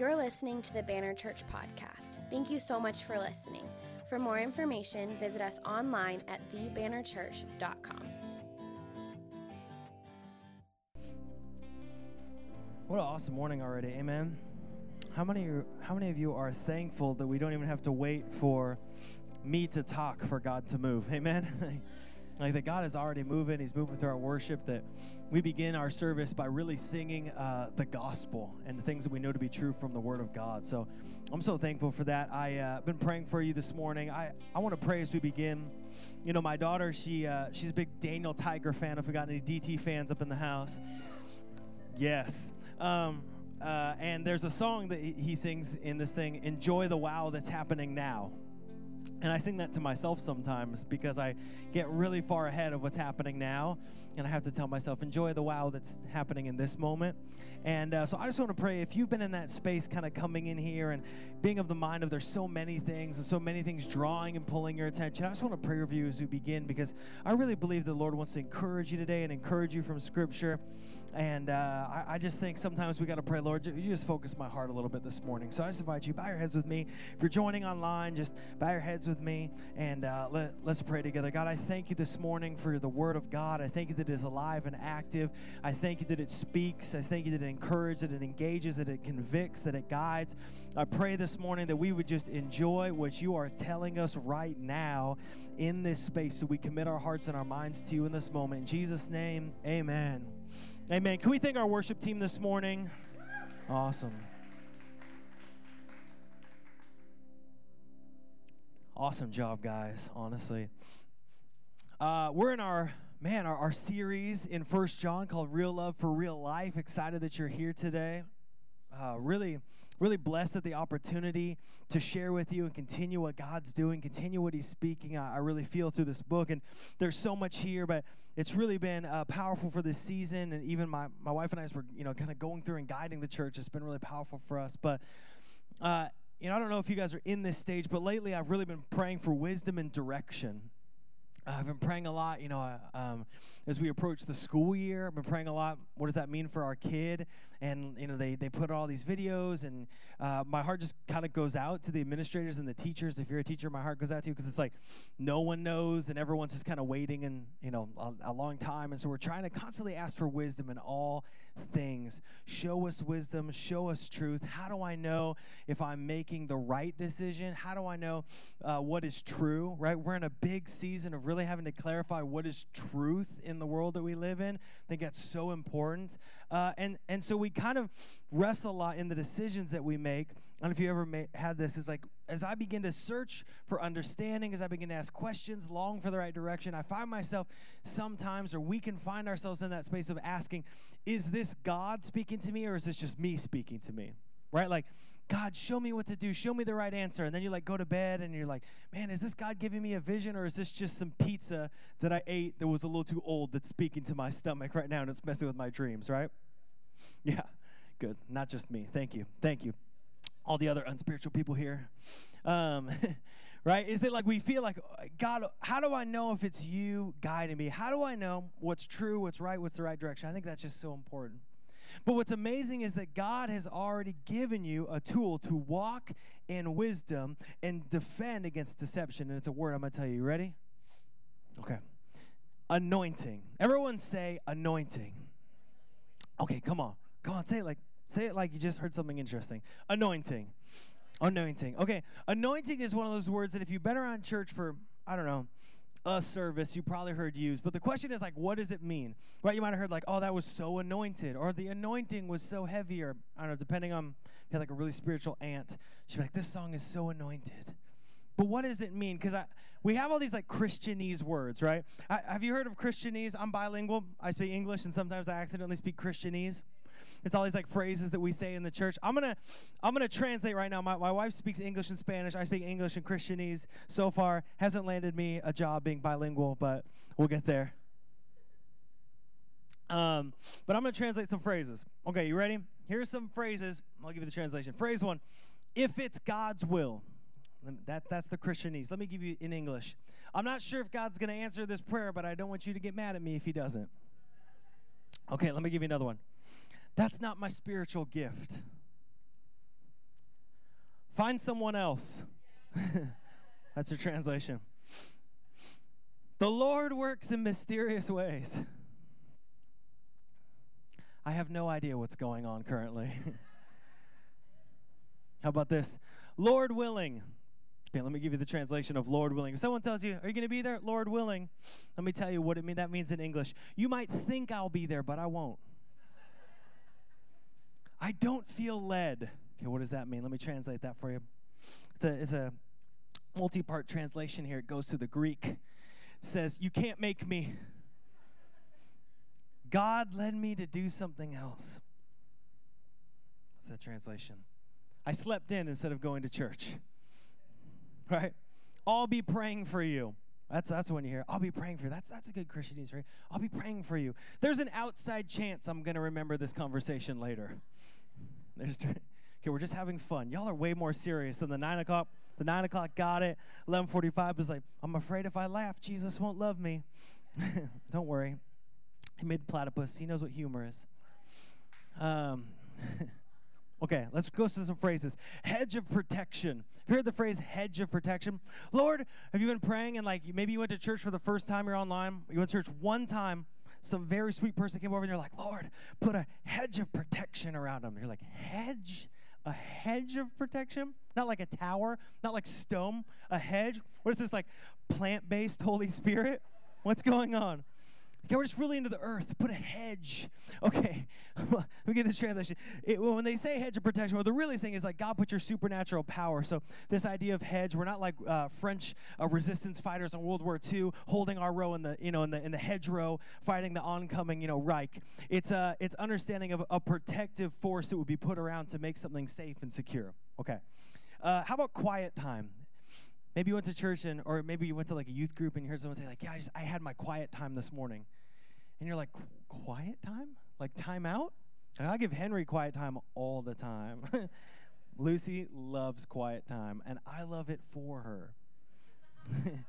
You're listening to the Banner Church podcast. Thank you so much for listening. For more information, visit us online at thebannerchurch.com. What an awesome morning already. Amen. How many how many of you are thankful that we don't even have to wait for me to talk for God to move? Amen. like that God is already moving. He's moving through our worship. That we begin our service by really singing uh, the gospel and the things that we know to be true from the Word of God. So I'm so thankful for that. I've uh, been praying for you this morning. I, I want to pray as we begin. You know, my daughter, she uh, she's a big Daniel Tiger fan. If we got any DT fans up in the house, yes. Um, uh, and there's a song that he sings in this thing, Enjoy the Wow That's Happening Now. And I sing that to myself sometimes because I get really far ahead of what's happening now. And I have to tell myself, enjoy the wow that's happening in this moment. And uh, so I just want to pray if you've been in that space, kind of coming in here and being of the mind of there's so many things and so many things drawing and pulling your attention. I just want to pray with you as we begin because I really believe the Lord wants to encourage you today and encourage you from Scripture. And uh, I, I, just think sometimes we got to pray, Lord, you just focus my heart a little bit this morning. So I just invite you, bow your heads with me. If you're joining online, just bow your heads with me and uh, let, let's pray together. God, I thank you this morning for the word of God. I thank you that it is alive and active. I thank you that it speaks. I thank you that it encourages, that it engages, that it convicts, that it guides. I pray this morning that we would just enjoy what you are telling us right now in this space. So we commit our hearts and our minds to you in this moment. In Jesus' name, amen. Amen. Can we thank our worship team this morning? Awesome. Awesome job, guys, honestly. Uh, we're in our man our, our series in first john called real love for real life excited that you're here today uh, really really blessed at the opportunity to share with you and continue what god's doing continue what he's speaking i, I really feel through this book and there's so much here but it's really been uh, powerful for this season and even my, my wife and i were you know kind of going through and guiding the church it's been really powerful for us but uh, you know i don't know if you guys are in this stage but lately i've really been praying for wisdom and direction I've been praying a lot, you know, um, as we approach the school year. I've been praying a lot. What does that mean for our kid? And you know, they they put all these videos, and uh, my heart just kind of goes out to the administrators and the teachers. If you're a teacher, my heart goes out to you because it's like no one knows, and everyone's just kind of waiting, and you know, a, a long time. And so we're trying to constantly ask for wisdom in all things. Show us wisdom. Show us truth. How do I know if I'm making the right decision? How do I know uh, what is true? Right? We're in a big season of really having to clarify what is truth in the world that we live in. I think that's so important. Uh, and, and so we kind of wrestle a lot in the decisions that we make. I don't know if you ever had this, is like, as I begin to search for understanding, as I begin to ask questions, long for the right direction, I find myself sometimes, or we can find ourselves in that space of asking, is this God speaking to me, or is this just me speaking to me? Right? Like, God, show me what to do. Show me the right answer. And then you like go to bed and you're like, man, is this God giving me a vision or is this just some pizza that I ate that was a little too old that's speaking to my stomach right now and it's messing with my dreams, right? Yeah, good. Not just me. Thank you. Thank you. All the other unspiritual people here. Um, right? Is it like we feel like, God, how do I know if it's you guiding me? How do I know what's true, what's right, what's the right direction? I think that's just so important. But what's amazing is that God has already given you a tool to walk in wisdom and defend against deception. And it's a word I'm going to tell you. You ready? Okay. Anointing. Everyone say anointing. Okay, come on. Come on, say it like say it like you just heard something interesting. Anointing. Anointing. Okay, anointing is one of those words that if you've been around church for I don't know, a service you probably heard used. But the question is like, what does it mean? Right? You might have heard like, oh, that was so anointed, or the anointing was so heavy, or I don't know, depending on if you had like a really spiritual aunt, she'd be like, this song is so anointed. But what does it mean? Because we have all these like Christianese words, right? I, have you heard of Christianese? I'm bilingual. I speak English, and sometimes I accidentally speak Christianese. It's all these like phrases that we say in the church. I'm gonna I'm gonna translate right now. My, my wife speaks English and Spanish. I speak English and Christianese. So far, hasn't landed me a job being bilingual, but we'll get there. Um, but I'm gonna translate some phrases. Okay, you ready? Here's some phrases. I'll give you the translation. Phrase one: If it's God's will. That, that's the Christianese. Let me give you in English. I'm not sure if God's going to answer this prayer, but I don't want you to get mad at me if He doesn't. Okay, let me give you another one. That's not my spiritual gift. Find someone else. That's your translation. The Lord works in mysterious ways. I have no idea what's going on currently. How about this? Lord willing. Okay, let me give you the translation of Lord willing. If someone tells you, Are you going to be there? Lord willing. Let me tell you what it mean, that means in English. You might think I'll be there, but I won't. I don't feel led. Okay, what does that mean? Let me translate that for you. It's a, it's a multi part translation here. It goes to the Greek. It says, You can't make me. God led me to do something else. What's that translation? I slept in instead of going to church. Right? I'll be praying for you. That's that's when you hear, I'll be praying for you. That's that's a good Christianese right? I'll be praying for you. There's an outside chance I'm gonna remember this conversation later. There's okay, we're just having fun. Y'all are way more serious than the nine o'clock. The nine o'clock got it. Eleven forty-five was like, I'm afraid if I laugh, Jesus won't love me. Don't worry. He made platypus. He knows what humor is. Um, okay, let's go to some phrases. Hedge of protection. Heard the phrase hedge of protection? Lord, have you been praying and like maybe you went to church for the first time you're online? You went to church one time. Some very sweet person came over and you're like, Lord, put a hedge of protection around them. You're like, hedge? A hedge of protection? Not like a tower, not like stone, a hedge. What is this, like plant based Holy Spirit? What's going on? Okay, we're just really into the earth. Put a hedge. Okay, let me get this translation. It, when they say hedge of protection, what they're really saying is like God put your supernatural power. So this idea of hedge, we're not like uh, French uh, resistance fighters in World War II holding our row in the you know in the in the hedgerow fighting the oncoming you know Reich. It's a uh, it's understanding of a protective force that would be put around to make something safe and secure. Okay, uh, how about quiet time? Maybe you went to church and, or maybe you went to like a youth group and you heard someone say like, "Yeah, I just I had my quiet time this morning," and you're like, "Quiet time? Like time out?" I give Henry quiet time all the time. Lucy loves quiet time, and I love it for her.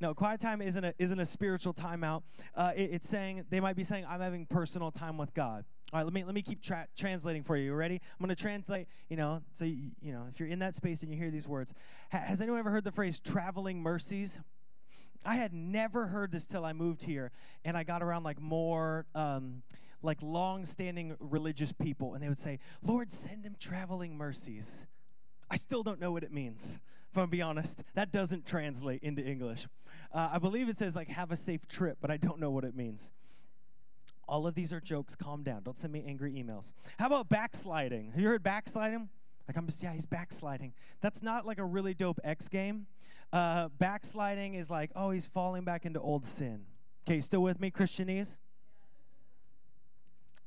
no, quiet time isn't a isn't a spiritual timeout. Uh, it, it's saying they might be saying, "I'm having personal time with God." All right, let me let me keep tra- translating for you. You ready? I'm going to translate. You know, so you, you know, if you're in that space and you hear these words, ha- has anyone ever heard the phrase "traveling mercies"? I had never heard this till I moved here, and I got around like more. Um, like long-standing religious people, and they would say, "Lord, send him traveling mercies." I still don't know what it means. If I'm be honest, that doesn't translate into English. Uh, I believe it says like "have a safe trip," but I don't know what it means. All of these are jokes. Calm down. Don't send me angry emails. How about backsliding? Have you heard backsliding? Like I'm just yeah, he's backsliding. That's not like a really dope X game. Uh, backsliding is like oh, he's falling back into old sin. Okay, still with me, Christianese?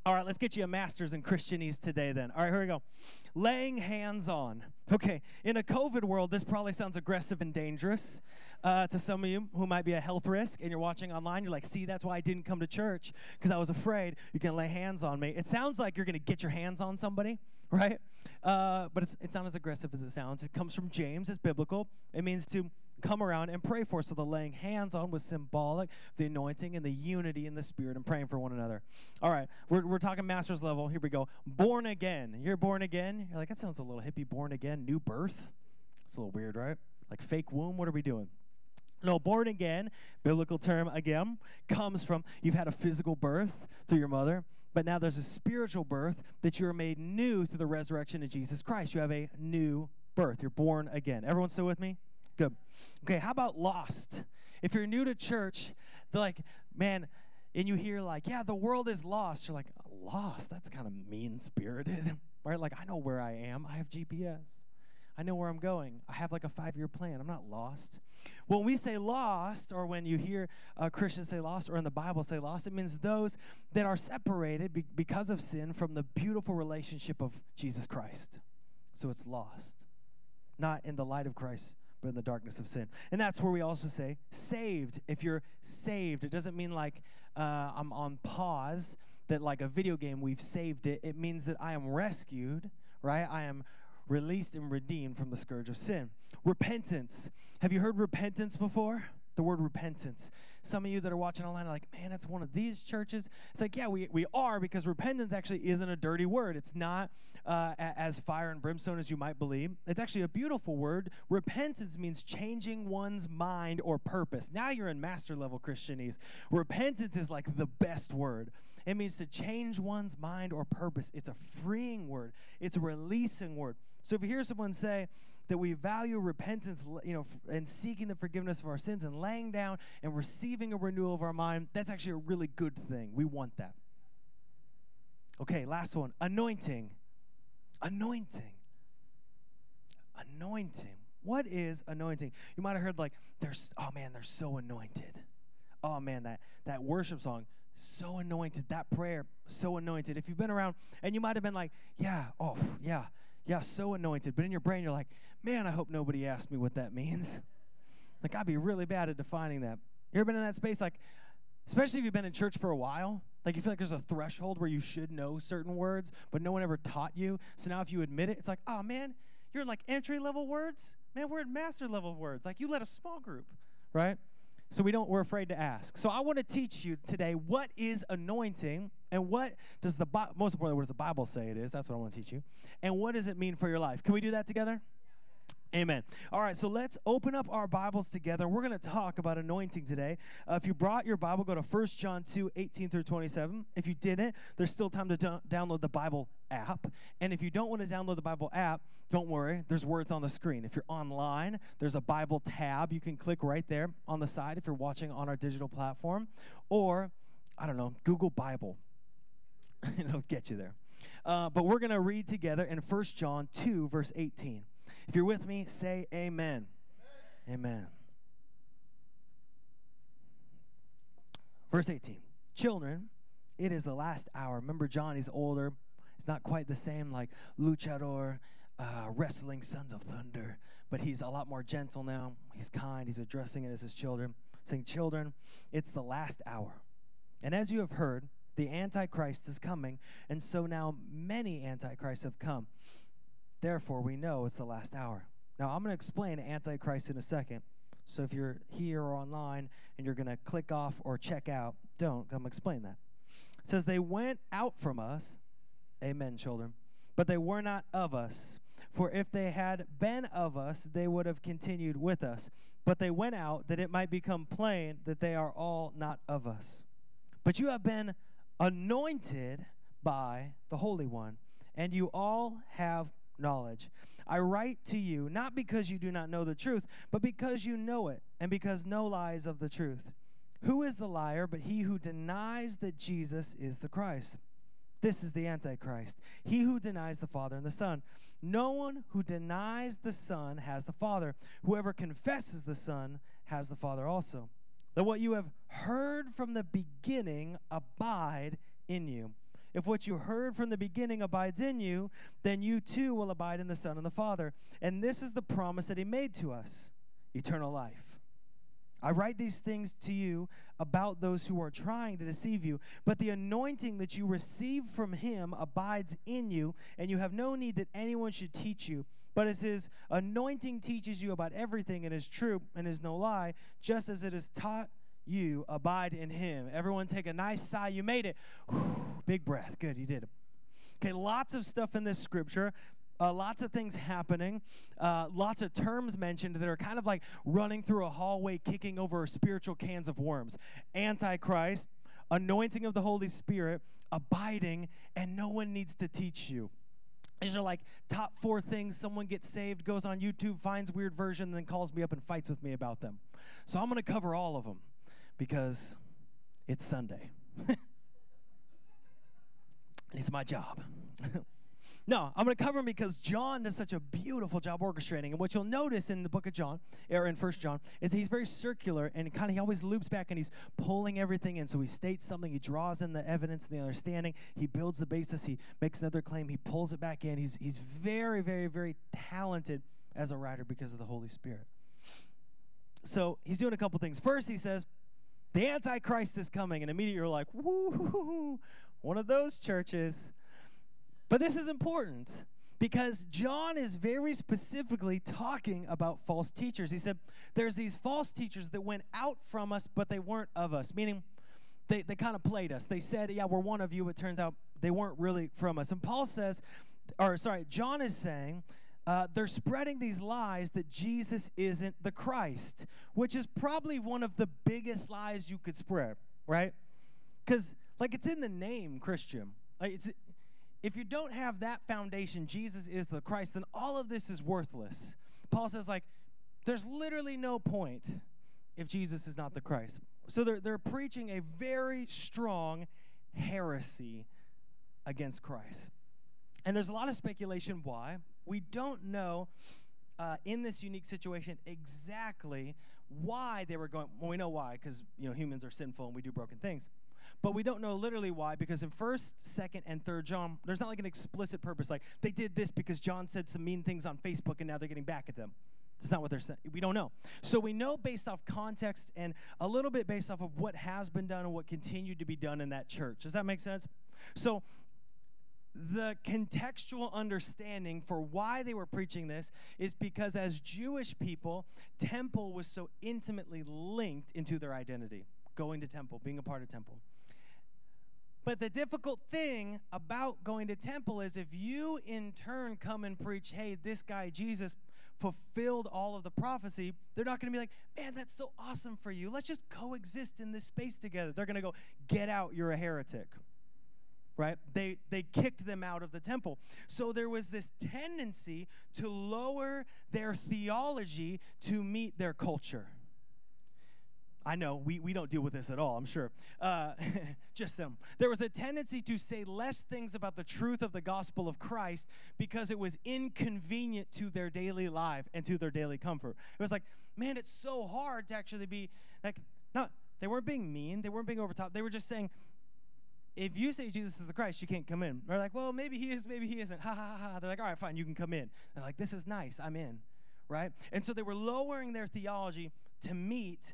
All right, let's get you a master's in Christianese today then. All right, here we go. Laying hands on. Okay, in a COVID world, this probably sounds aggressive and dangerous uh, to some of you who might be a health risk and you're watching online. You're like, see, that's why I didn't come to church because I was afraid you're going to lay hands on me. It sounds like you're going to get your hands on somebody, right? Uh, but it's, it's not as aggressive as it sounds. It comes from James, it's biblical. It means to come around and pray for. So the laying hands on was symbolic, the anointing and the unity in the spirit and praying for one another. All right, we're, we're talking master's level. Here we go. Born again. You're born again. You're like, that sounds a little hippie. Born again, new birth. It's a little weird, right? Like fake womb. What are we doing? No, born again, biblical term again, comes from you've had a physical birth through your mother, but now there's a spiritual birth that you're made new through the resurrection of Jesus Christ. You have a new birth. You're born again. Everyone still with me? Good. Okay, how about lost? If you're new to church, they're like, man, and you hear like, yeah, the world is lost. You're like, lost? That's kind of mean spirited, right? Like, I know where I am. I have GPS. I know where I'm going. I have like a five year plan. I'm not lost. When we say lost, or when you hear a Christian say lost, or in the Bible say lost, it means those that are separated be- because of sin from the beautiful relationship of Jesus Christ. So it's lost, not in the light of Christ, but in the darkness of sin. And that's where we also say saved. If you're saved, it doesn't mean like uh, I'm on pause, that like a video game, we've saved it. It means that I am rescued, right? I am released and redeemed from the scourge of sin. Repentance. Have you heard repentance before? the word repentance. Some of you that are watching online are like, man, it's one of these churches. It's like, yeah, we, we are because repentance actually isn't a dirty word. It's not uh, as fire and brimstone as you might believe. It's actually a beautiful word. Repentance means changing one's mind or purpose. Now you're in master level Christianese. Repentance is like the best word. It means to change one's mind or purpose. It's a freeing word, it's a releasing word. So if you hear someone say, that we value repentance, you know, and seeking the forgiveness of our sins and laying down and receiving a renewal of our mind, that's actually a really good thing. We want that. Okay, last one anointing. Anointing. Anointing. What is anointing? You might have heard like, there's, oh man, they're so anointed. Oh man, that, that worship song, so anointed. That prayer, so anointed. If you've been around and you might have been like, yeah, oh, yeah, yeah, so anointed. But in your brain, you're like, man, I hope nobody asked me what that means. Like, I'd be really bad at defining that. You ever been in that space? Like, especially if you've been in church for a while, like you feel like there's a threshold where you should know certain words, but no one ever taught you. So now if you admit it, it's like, oh man, you're in like entry level words? Man, we're in master level words. Like you led a small group, right? So we don't we're afraid to ask. So I want to teach you today what is anointing and what does the most importantly what does the Bible say it is? That's what I want to teach you. And what does it mean for your life? Can we do that together? Amen. All right, so let's open up our Bibles together. We're going to talk about anointing today. Uh, if you brought your Bible, go to 1 John 2 18 through 27. If you didn't, there's still time to do- download the Bible app. And if you don't want to download the Bible app, don't worry, there's words on the screen. If you're online, there's a Bible tab. You can click right there on the side if you're watching on our digital platform. Or, I don't know, Google Bible. It'll get you there. Uh, but we're going to read together in 1 John 2, verse 18. If you're with me, say amen. Amen. amen. Verse 18 Children, it is the last hour. Remember, John, he's older. He's not quite the same like luchador, uh, wrestling sons of thunder, but he's a lot more gentle now. He's kind. He's addressing it as his children, saying, Children, it's the last hour. And as you have heard, the Antichrist is coming, and so now many Antichrists have come. Therefore, we know it's the last hour. Now, I'm going to explain Antichrist in a second. So if you're here or online and you're going to click off or check out, don't come explain that. It says, They went out from us, amen, children, but they were not of us. For if they had been of us, they would have continued with us. But they went out that it might become plain that they are all not of us. But you have been anointed by the Holy One, and you all have knowledge. I write to you not because you do not know the truth, but because you know it, and because no lie is of the truth. Who is the liar but he who denies that Jesus is the Christ? This is the Antichrist, he who denies the Father and the Son. No one who denies the Son has the Father. Whoever confesses the Son has the Father also. Let what you have heard from the beginning abide in you. If what you heard from the beginning abides in you, then you too will abide in the Son and the Father. And this is the promise that He made to us eternal life. I write these things to you about those who are trying to deceive you, but the anointing that you receive from him abides in you, and you have no need that anyone should teach you. But as his anointing teaches you about everything and is true and is no lie, just as it is taught you abide in him. Everyone take a nice sigh. You made it. Whew, big breath. Good, you did it. Okay, lots of stuff in this scripture. Uh, lots of things happening, uh, lots of terms mentioned that are kind of like running through a hallway, kicking over spiritual cans of worms. Antichrist, anointing of the Holy Spirit, abiding, and no one needs to teach you. These are like top four things. Someone gets saved, goes on YouTube, finds weird version, then calls me up and fights with me about them. So I'm going to cover all of them because it's Sunday. and it's my job. no, I'm going to cover them because John does such a beautiful job orchestrating. And what you'll notice in the book of John, or in First John, is he's very circular and kind of he always loops back and he's pulling everything in. So he states something, he draws in the evidence and the understanding, he builds the basis, he makes another claim, he pulls it back in. He's, he's very, very, very talented as a writer because of the Holy Spirit. So he's doing a couple things. First, he says, the Antichrist is coming. And immediately you're like, woo, one of those churches. But this is important because John is very specifically talking about false teachers. He said, There's these false teachers that went out from us, but they weren't of us, meaning they, they kind of played us. They said, Yeah, we're one of you. It turns out they weren't really from us. And Paul says, or sorry, John is saying, uh, they're spreading these lies that Jesus isn't the Christ, which is probably one of the biggest lies you could spread, right? Because, like, it's in the name Christian. Like, it's, if you don't have that foundation, Jesus is the Christ, then all of this is worthless. Paul says, like, there's literally no point if Jesus is not the Christ. So they're, they're preaching a very strong heresy against Christ. And there's a lot of speculation why. We don't know uh, in this unique situation exactly why they were going. Well, we know why, because you know humans are sinful and we do broken things. But we don't know literally why, because in first, second, and third John, there's not like an explicit purpose, like they did this because John said some mean things on Facebook and now they're getting back at them. That's not what they're saying. We don't know. So we know based off context and a little bit based off of what has been done and what continued to be done in that church. Does that make sense? So the contextual understanding for why they were preaching this is because as Jewish people, temple was so intimately linked into their identity. Going to temple, being a part of temple. But the difficult thing about going to temple is if you in turn come and preach, hey, this guy Jesus fulfilled all of the prophecy, they're not going to be like, man, that's so awesome for you. Let's just coexist in this space together. They're going to go, get out, you're a heretic. Right? They they kicked them out of the temple. So there was this tendency to lower their theology to meet their culture. I know we, we don't deal with this at all, I'm sure. Uh, just them. There was a tendency to say less things about the truth of the gospel of Christ because it was inconvenient to their daily life and to their daily comfort. It was like, man, it's so hard to actually be like, not, they weren't being mean, they weren't being over top. They were just saying, if you say Jesus is the Christ, you can't come in. They're like, well, maybe he is, maybe he isn't. Ha ha ha. They're like, all right, fine, you can come in. They're like, this is nice, I'm in. Right? And so they were lowering their theology to meet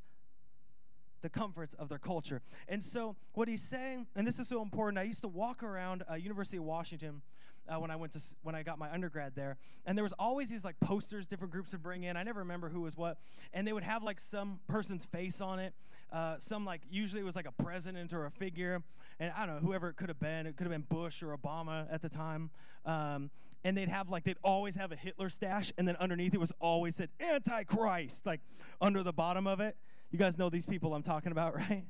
the comforts of their culture. And so, what he's saying, and this is so important, I used to walk around uh, University of Washington. Uh, when I went to when I got my undergrad there, and there was always these like posters different groups would bring in. I never remember who was what, and they would have like some person's face on it. Uh, some like usually it was like a president or a figure, and I don't know whoever it could have been. It could have been Bush or Obama at the time. Um, and they'd have like they'd always have a Hitler stash, and then underneath it was always said Antichrist, like under the bottom of it. You guys know these people I'm talking about, right?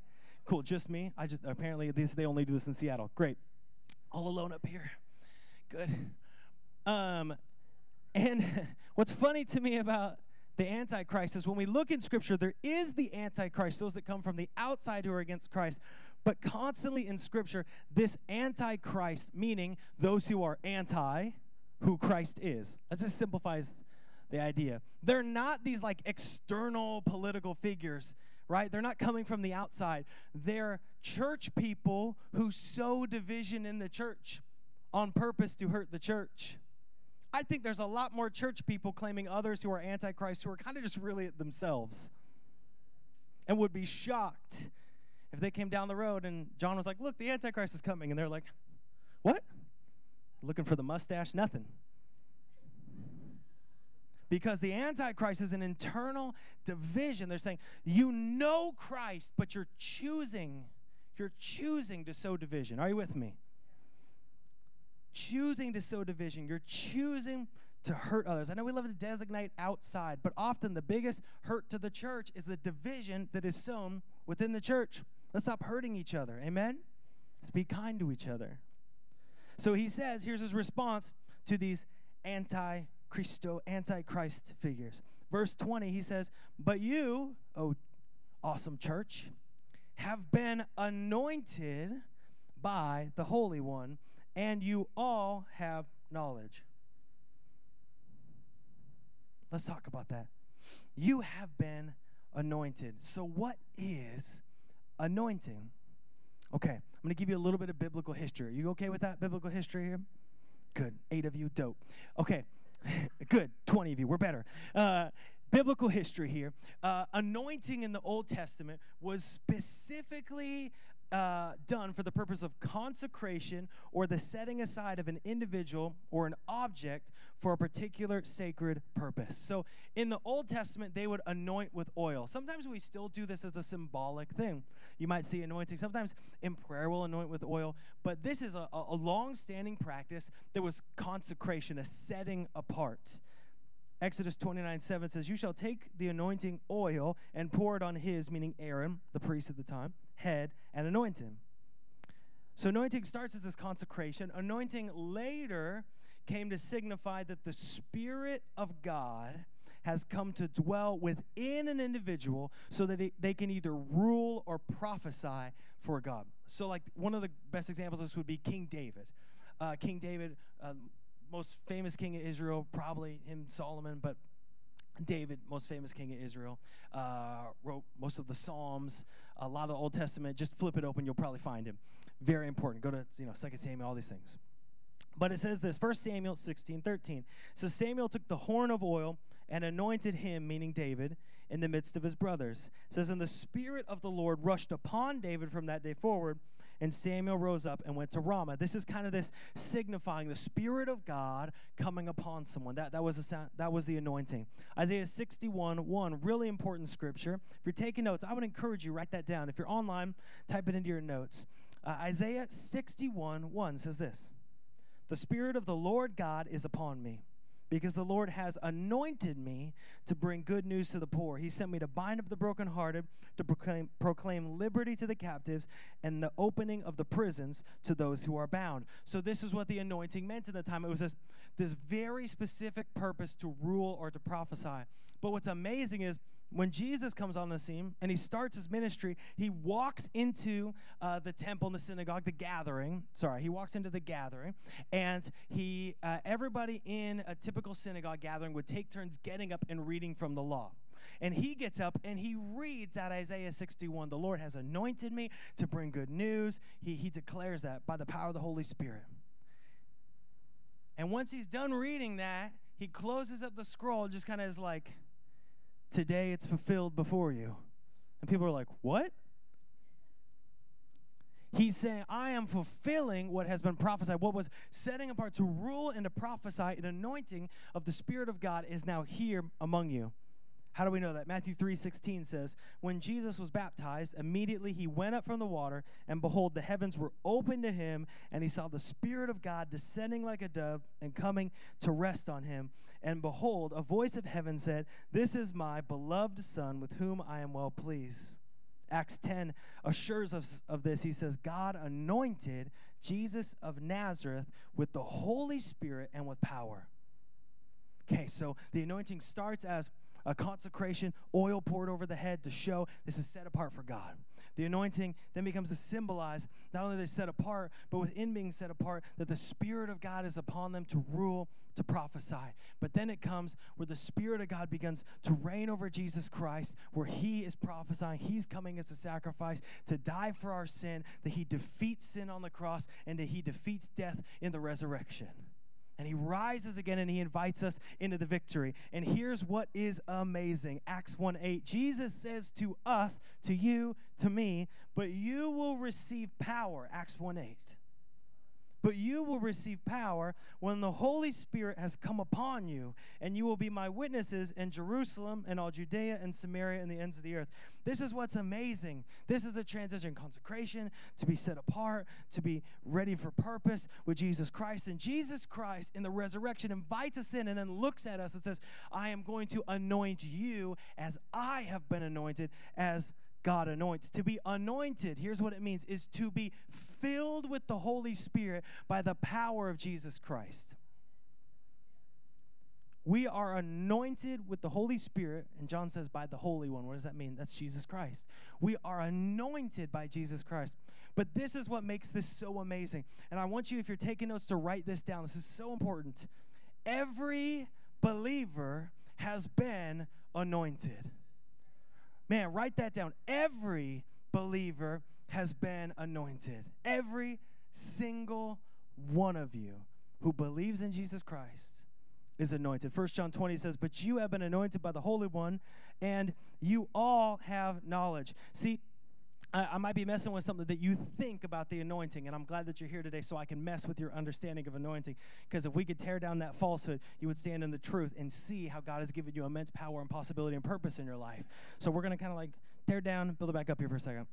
Cool, just me. I just apparently this they only do this in Seattle. Great. All alone up here. Good. Um and what's funny to me about the Antichrist is when we look in Scripture, there is the Antichrist, those that come from the outside who are against Christ. But constantly in Scripture, this Antichrist, meaning those who are anti who Christ is. That just simplifies the idea. They're not these like external political figures, right? They're not coming from the outside. They're church people who sow division in the church on purpose to hurt the church. I think there's a lot more church people claiming others who are antichrist who are kind of just really themselves and would be shocked if they came down the road and John was like, Look, the Antichrist is coming. And they're like, What? Looking for the mustache? Nothing because the Antichrist is an internal division. They're saying, you know Christ, but you're choosing, you're choosing to sow division. Are you with me? Choosing to sow division. You're choosing to hurt others. I know we love to designate outside, but often the biggest hurt to the church is the division that is sown within the church. Let's stop hurting each other. Amen? Let's be kind to each other. So he says, here's his response to these anti Christo, antichrist figures. Verse 20, he says, But you, oh awesome church, have been anointed by the Holy One, and you all have knowledge. Let's talk about that. You have been anointed. So, what is anointing? Okay, I'm to give you a little bit of biblical history. Are you okay with that biblical history here? Good. Eight of you, dope. Okay, Good, 20 of you, we're better. Uh, biblical history here. Uh, anointing in the Old Testament was specifically uh, done for the purpose of consecration or the setting aside of an individual or an object for a particular sacred purpose. So in the Old Testament, they would anoint with oil. Sometimes we still do this as a symbolic thing. You might see anointing. Sometimes in prayer, we'll anoint with oil. But this is a, a long standing practice. There was consecration, a setting apart. Exodus 29 7 says, You shall take the anointing oil and pour it on his, meaning Aaron, the priest at the time, head, and anoint him. So anointing starts as this consecration. Anointing later came to signify that the Spirit of God has come to dwell within an individual so that they can either rule or prophesy for God. So, like, one of the best examples of this would be King David. Uh, king David, um, most famous king of Israel, probably him, Solomon, but David, most famous king of Israel, uh, wrote most of the Psalms, a lot of the Old Testament. Just flip it open, you'll probably find him. Very important. Go to you know Second Samuel, all these things. But it says this, First Samuel 16, 13. So Samuel took the horn of oil and anointed him, meaning David, in the midst of his brothers. It says, And the Spirit of the Lord rushed upon David from that day forward, and Samuel rose up and went to Ramah. This is kind of this signifying the Spirit of God coming upon someone. That, that, was, the, that was the anointing. Isaiah 61 1, really important scripture. If you're taking notes, I would encourage you write that down. If you're online, type it into your notes. Uh, Isaiah 61 1 says this The Spirit of the Lord God is upon me because the Lord has anointed me to bring good news to the poor. He sent me to bind up the brokenhearted, to proclaim, proclaim liberty to the captives, and the opening of the prisons to those who are bound. So, this is what the anointing meant in the time. It was this, this very specific purpose to rule or to prophesy. But what's amazing is when Jesus comes on the scene and he starts his ministry, he walks into uh, the temple and the synagogue, the gathering. Sorry, he walks into the gathering, and he uh, everybody in a typical synagogue gathering would take turns getting up and reading from the law. And he gets up and he reads out Isaiah 61. The Lord has anointed me to bring good news. He, he declares that by the power of the Holy Spirit. And once he's done reading that, he closes up the scroll, just kind of is like, Today it's fulfilled before you. And people are like, What? He's saying, I am fulfilling what has been prophesied. What was setting apart to rule and to prophesy, an anointing of the Spirit of God is now here among you. How do we know that? Matthew 3:16 says, "When Jesus was baptized, immediately he went up from the water, and behold, the heavens were opened to him, and he saw the Spirit of God descending like a dove and coming to rest on him. And behold, a voice of heaven said, "This is my beloved Son, with whom I am well pleased." Acts 10 assures us of this. He says, God anointed Jesus of Nazareth with the Holy Spirit and with power. Okay, so the anointing starts as a consecration, oil poured over the head to show this is set apart for God. The anointing then becomes to symbolize not only they're set apart, but within being set apart, that the Spirit of God is upon them to rule, to prophesy. But then it comes where the Spirit of God begins to reign over Jesus Christ, where He is prophesying, He's coming as a sacrifice to die for our sin, that He defeats sin on the cross, and that He defeats death in the resurrection and he rises again and he invites us into the victory. And here's what is amazing Acts 1 8. Jesus says to us, to you, to me, but you will receive power. Acts 1 8. But you will receive power when the Holy Spirit has come upon you, and you will be my witnesses in Jerusalem and all Judea and Samaria and the ends of the earth. This is what's amazing. This is a transition consecration to be set apart, to be ready for purpose with Jesus Christ. And Jesus Christ in the resurrection invites us in and then looks at us and says, I am going to anoint you as I have been anointed, as God anoints. To be anointed, here's what it means, is to be filled with the Holy Spirit by the power of Jesus Christ. We are anointed with the Holy Spirit, and John says by the Holy One. What does that mean? That's Jesus Christ. We are anointed by Jesus Christ. But this is what makes this so amazing. And I want you, if you're taking notes, to write this down. This is so important. Every believer has been anointed. Man, write that down. Every believer has been anointed. Every single one of you who believes in Jesus Christ is anointed. First John 20 says, But you have been anointed by the Holy One, and you all have knowledge. See, I, might be messing with something that you think about the anointing, and I'm glad that you're here today so I can mess with your understanding of anointing. Because if we could tear down that falsehood, you would stand in the truth and see how God has given you immense power and possibility and purpose in your life. So we're going to kind of like tear down, build it back up here for a second.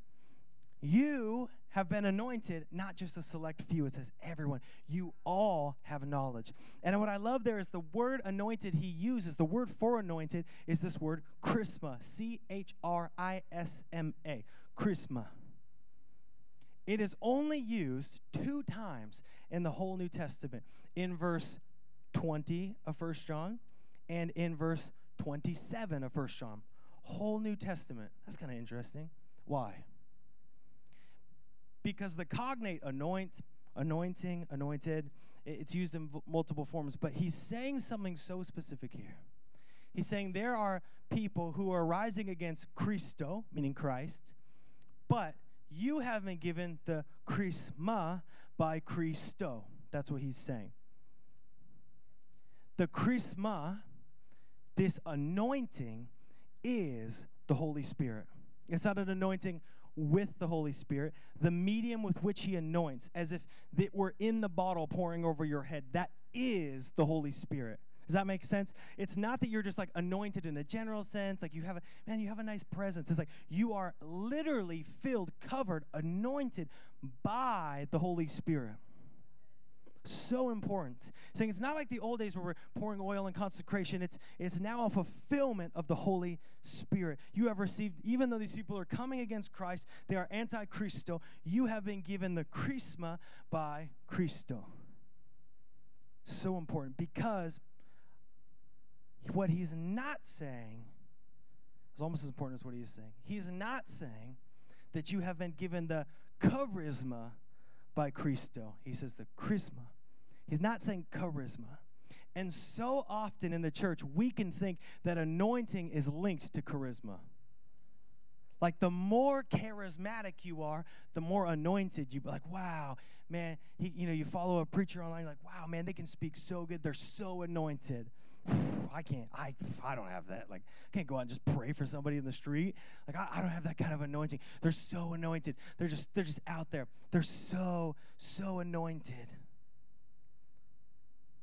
You have been anointed, not just a select few. It says everyone. You all have knowledge. And what I love there is the word anointed he uses, the word for anointed is this word chrisma, C H R I S M A chrisma. It is only used two times in the whole New Testament in verse 20 of 1 John and in verse 27 of 1 John. Whole New Testament. That's kind of interesting. Why? Because the cognate anoint, anointing, anointed, it's used in multiple forms, but he's saying something so specific here. He's saying there are people who are rising against Christo, meaning Christ, but you have been given the charisma by Christo. That's what he's saying. The charisma, this anointing, is the Holy Spirit. It's not an anointing with the Holy Spirit, the medium with which He anoints, as if it were in the bottle pouring over your head. That is the Holy Spirit. Does that make sense? It's not that you're just like anointed in a general sense, like you have a man, you have a nice presence. It's like you are literally filled, covered, anointed by the Holy Spirit. So important. Saying it's not like the old days where we're pouring oil and consecration. It's it's now a fulfillment of the Holy Spirit. You have received, even though these people are coming against Christ, they are anti-Christo. You have been given the charisma by Christo. So important because what he's not saying is almost as important as what he's saying. He's not saying that you have been given the charisma by Christo. He says the charisma. He's not saying charisma. And so often in the church, we can think that anointing is linked to charisma. Like the more charismatic you are, the more anointed you be like, wow, man, he, you know, you follow a preacher online, like, wow, man, they can speak so good. They're so anointed. I can't, I, I don't have that. Like, I can't go out and just pray for somebody in the street. Like, I, I don't have that kind of anointing. They're so anointed. They're just, they're just out there. They're so, so anointed.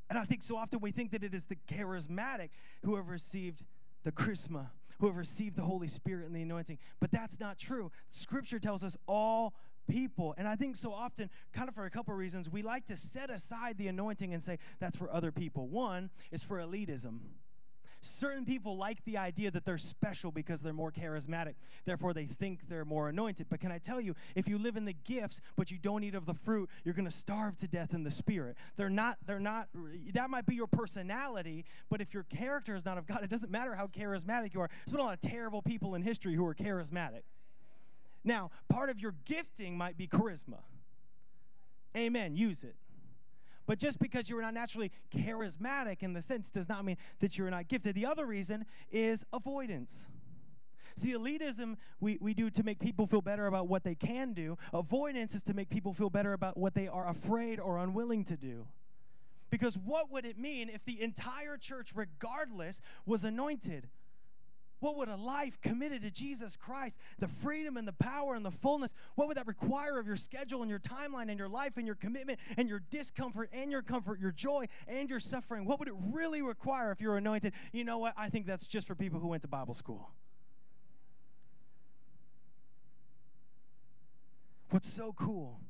And I think so often we think that it is the charismatic who have received the charisma, who have received the Holy Spirit and the anointing. But that's not true. Scripture tells us all people. And I think so often, kind of for a couple of reasons, we like to set aside the anointing and say that's for other people. One is for elitism. Certain people like the idea that they're special because they're more charismatic. Therefore, they think they're more anointed. But can I tell you, if you live in the gifts but you don't eat of the fruit, you're going to starve to death in the spirit. They're not, they're not, that might be your personality, but if your character is not of God, it doesn't matter how charismatic you are. There's been a lot of terrible people in history who are charismatic. Now, part of your gifting might be charisma. Amen. Use it. But just because you're not naturally charismatic in the sense does not mean that you're not gifted. The other reason is avoidance. See, elitism we, we do to make people feel better about what they can do. Avoidance is to make people feel better about what they are afraid or unwilling to do. Because what would it mean if the entire church, regardless, was anointed? What would a life committed to Jesus Christ, the freedom and the power and the fullness, what would that require of your schedule and your timeline and your life and your commitment and your discomfort and your comfort, your joy and your suffering? What would it really require if you're anointed? You know what? I think that's just for people who went to Bible school. What's so cool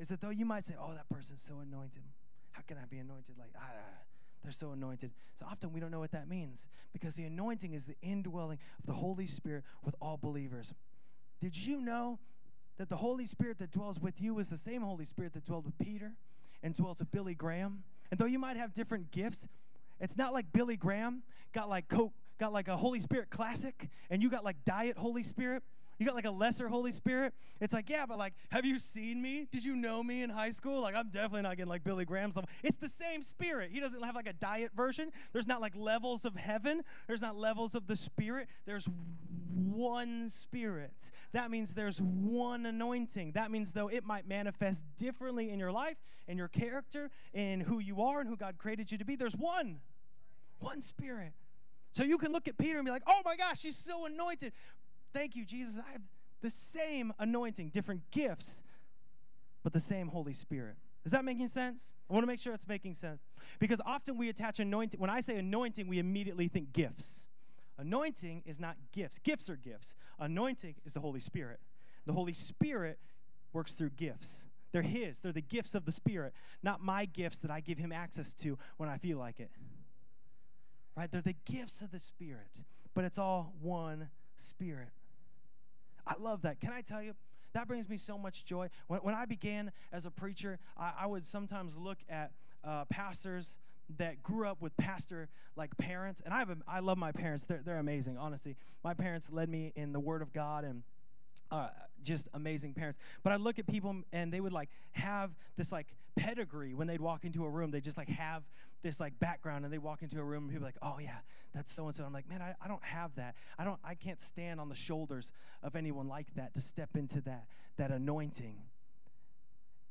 is that though you might say, oh, that person's so anointed, how can I be anointed like that? They're so anointed. So often we don't know what that means because the anointing is the indwelling of the Holy Spirit with all believers. Did you know that the Holy Spirit that dwells with you is the same Holy Spirit that dwelled with Peter and dwells with Billy Graham? And though you might have different gifts, it's not like Billy Graham got like Coke, got like a Holy Spirit classic, and you got like Diet Holy Spirit. You got like a lesser Holy Spirit. It's like, yeah, but like, have you seen me? Did you know me in high school? Like, I'm definitely not getting like Billy Graham's level. It's the same Spirit. He doesn't have like a diet version. There's not like levels of heaven, there's not levels of the Spirit. There's one Spirit. That means there's one anointing. That means, though, it might manifest differently in your life, in your character, in who you are, and who God created you to be. There's one, one Spirit. So you can look at Peter and be like, oh my gosh, he's so anointed. Thank you, Jesus. I have the same anointing, different gifts, but the same Holy Spirit. Is that making sense? I want to make sure it's making sense. Because often we attach anointing, when I say anointing, we immediately think gifts. Anointing is not gifts, gifts are gifts. Anointing is the Holy Spirit. The Holy Spirit works through gifts. They're His, they're the gifts of the Spirit, not my gifts that I give Him access to when I feel like it. Right? They're the gifts of the Spirit, but it's all one Spirit. I love that. Can I tell you? That brings me so much joy. When, when I began as a preacher, I, I would sometimes look at uh, pastors that grew up with pastor like parents and i have a, i love my parents they're, they're amazing honestly my parents led me in the word of god and uh, just amazing parents. But I look at people and they would like have this like pedigree when they'd walk into a room. They just like have this like background and they walk into a room and people like, oh yeah, that's so and so. I'm like, man, I, I don't have that. I don't I can't stand on the shoulders of anyone like that to step into that that anointing.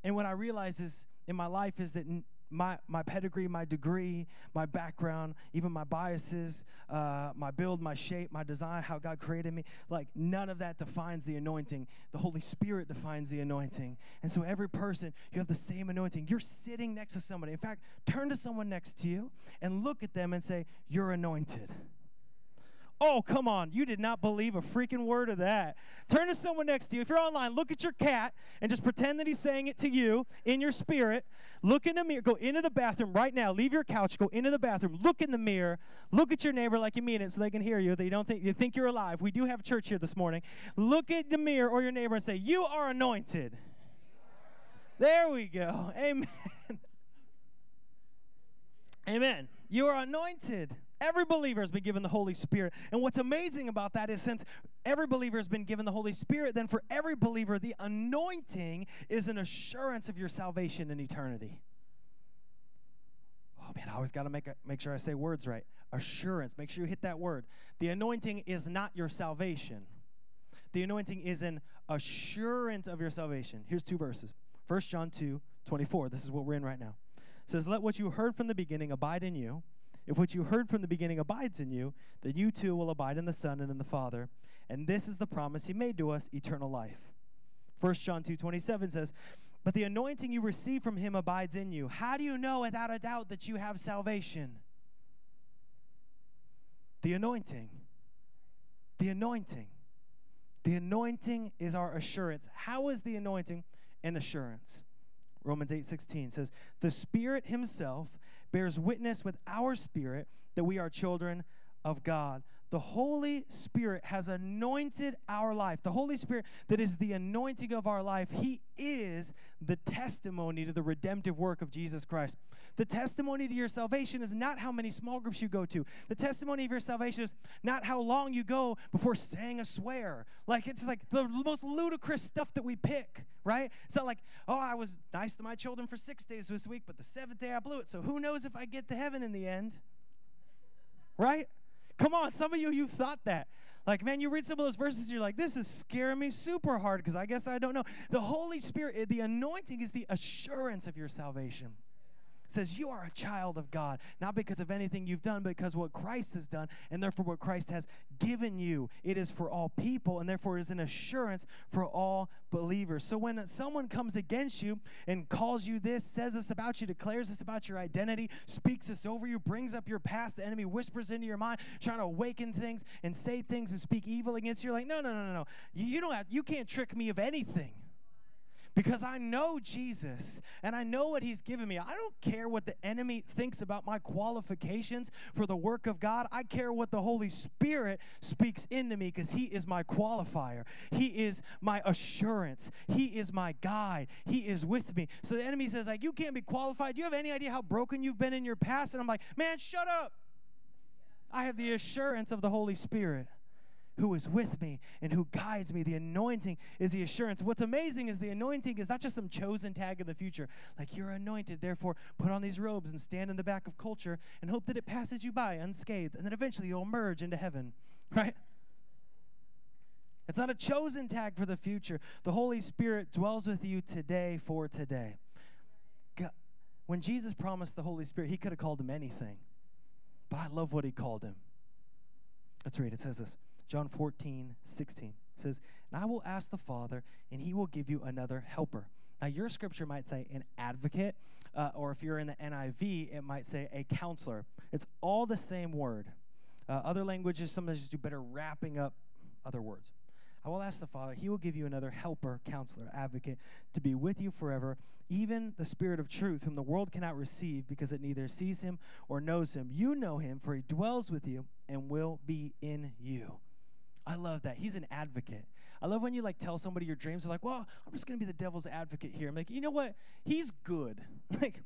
And what I realize is in my life is that my, my pedigree, my degree, my background, even my biases, uh, my build, my shape, my design, how God created me, like none of that defines the anointing. The Holy Spirit defines the anointing. And so every person, you have the same anointing. You're sitting next to somebody. In fact, turn to someone next to you and look at them and say, You're anointed. Oh, come on. You did not believe a freaking word of that. Turn to someone next to you. If you're online, look at your cat and just pretend that he's saying it to you in your spirit. Look in the mirror. Go into the bathroom right now. Leave your couch. Go into the bathroom. Look in the mirror. Look at your neighbor like you mean it so they can hear you. They don't think you think you're alive. We do have church here this morning. Look at the mirror or your neighbor and say, "You are anointed." There we go. Amen. Amen. You are anointed. Every believer has been given the Holy Spirit. And what's amazing about that is since every believer has been given the Holy Spirit, then for every believer, the anointing is an assurance of your salvation in eternity. Oh man, I always got to make, make sure I say words right. Assurance. Make sure you hit that word. The anointing is not your salvation. The anointing is an assurance of your salvation. Here's two verses. 1 John 2, 24. This is what we're in right now. It says, Let what you heard from the beginning abide in you. If what you heard from the beginning abides in you, then you too will abide in the Son and in the Father. And this is the promise he made to us, eternal life. 1 John 2 27 says, But the anointing you receive from him abides in you. How do you know without a doubt that you have salvation? The anointing. The anointing. The anointing is our assurance. How is the anointing an assurance? Romans 8 16 says, The Spirit Himself bears witness with our spirit that we are children of God. The Holy Spirit has anointed our life. The Holy Spirit, that is the anointing of our life, He is the testimony to the redemptive work of Jesus Christ. The testimony to your salvation is not how many small groups you go to. The testimony of your salvation is not how long you go before saying a swear. Like, it's like the most ludicrous stuff that we pick right? It's not like, oh, I was nice to my children for six days this week, but the seventh day I blew it. So who knows if I get to heaven in the end? Right? Come on, some of you, you've thought that. Like, man, you read some of those verses, you're like, this is scaring me super hard because I guess I don't know. The Holy Spirit, the anointing is the assurance of your salvation says you are a child of God, not because of anything you've done, but because what Christ has done, and therefore what Christ has given you. It is for all people, and therefore is an assurance for all believers. So when someone comes against you and calls you this, says this about you, declares this about your identity, speaks this over you, brings up your past, the enemy whispers into your mind, trying to awaken things and say things and speak evil against you, you're like, no, no, no, no, no. You don't have, you can't trick me of anything because I know Jesus and I know what He's given me. I don't care what the enemy thinks about my qualifications for the work of God. I care what the Holy Spirit speaks into me because He is my qualifier. He is my assurance. He is my guide. He is with me. So the enemy says, like, you can't be qualified. Do you have any idea how broken you've been in your past? And I'm like, man, shut up. I have the assurance of the Holy Spirit who is with me and who guides me. The anointing is the assurance. What's amazing is the anointing is not just some chosen tag in the future. Like you're anointed, therefore put on these robes and stand in the back of culture and hope that it passes you by unscathed. And then eventually you'll merge into heaven, right? It's not a chosen tag for the future. The Holy Spirit dwells with you today for today. God, when Jesus promised the Holy Spirit, he could have called him anything. But I love what he called him. Let's read. It says this John 14, 16. Says, And I will ask the Father, and he will give you another helper. Now, your scripture might say an advocate, uh, or if you're in the NIV, it might say a counselor. It's all the same word. Uh, other languages sometimes do better wrapping up other words. I will ask the Father, He will give you another helper, counselor, advocate to be with you forever, even the Spirit of truth, whom the world cannot receive because it neither sees Him or knows Him. You know Him, for He dwells with you and will be in you. I love that. He's an advocate. I love when you like tell somebody your dreams. They're like, "Well, I'm just gonna be the devil's advocate here." I'm like, you know what? He's good. Like,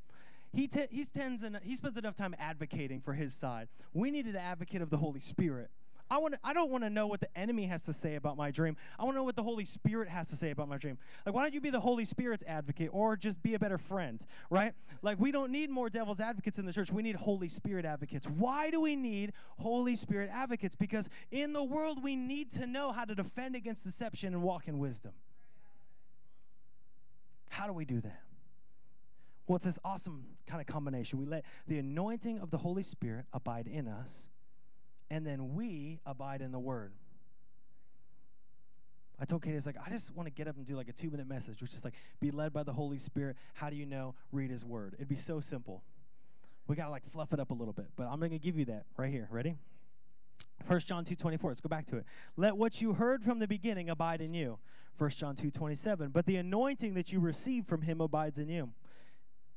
he te- he's tends en- he spends enough time advocating for his side. We needed an advocate of the Holy Spirit. I want I don't want to know what the enemy has to say about my dream. I want to know what the Holy Spirit has to say about my dream. Like why don't you be the Holy Spirit's advocate or just be a better friend, right? Like we don't need more devil's advocates in the church. We need Holy Spirit advocates. Why do we need Holy Spirit advocates? Because in the world we need to know how to defend against deception and walk in wisdom. How do we do that? Well, it's this awesome kind of combination. We let the anointing of the Holy Spirit abide in us, and then we abide in the Word. I told Katie, it's like, I just want to get up and do like a two minute message, which is like, be led by the Holy Spirit. How do you know? Read His Word. It'd be so simple. We got to like fluff it up a little bit, but I'm going to give you that right here. Ready? 1 John 2 24. Let's go back to it. Let what you heard from the beginning abide in you. 1 John 2 27. But the anointing that you receive from him abides in you.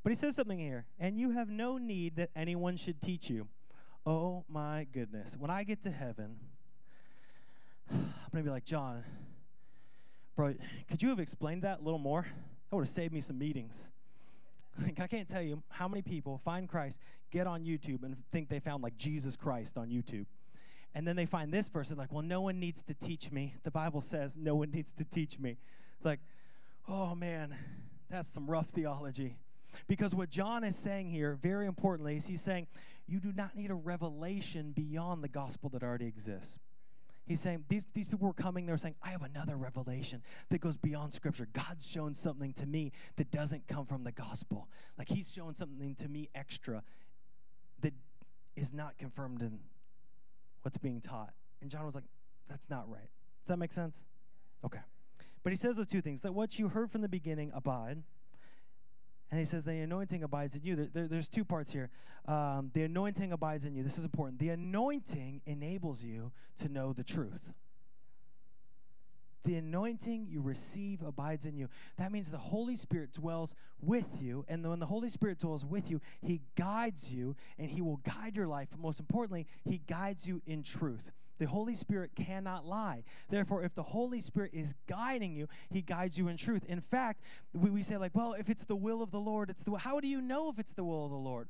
But he says something here, and you have no need that anyone should teach you. Oh my goodness. When I get to heaven, I'm going to be like, John, bro, could you have explained that a little more? That would have saved me some meetings. I can't tell you how many people find Christ, get on YouTube, and think they found like Jesus Christ on YouTube. And then they find this verse, and like, well, no one needs to teach me. The Bible says no one needs to teach me. Like, oh man, that's some rough theology. Because what John is saying here, very importantly, is he's saying you do not need a revelation beyond the gospel that already exists. He's saying these, these people were coming, they were saying, I have another revelation that goes beyond Scripture. God's shown something to me that doesn't come from the gospel. Like He's shown something to me extra that is not confirmed in what's being taught. And John was like, That's not right. Does that make sense? Okay. But he says those two things that what you heard from the beginning abide. And he says the anointing abides in you. There, there, there's two parts here. Um, the anointing abides in you. This is important. The anointing enables you to know the truth. The anointing you receive abides in you. That means the Holy Spirit dwells with you. And when the Holy Spirit dwells with you, He guides you and He will guide your life. But most importantly, He guides you in truth. The Holy Spirit cannot lie. Therefore, if the Holy Spirit is guiding you, He guides you in truth. In fact, we, we say, like, well, if it's the will of the Lord, it's the how do you know if it's the will of the Lord?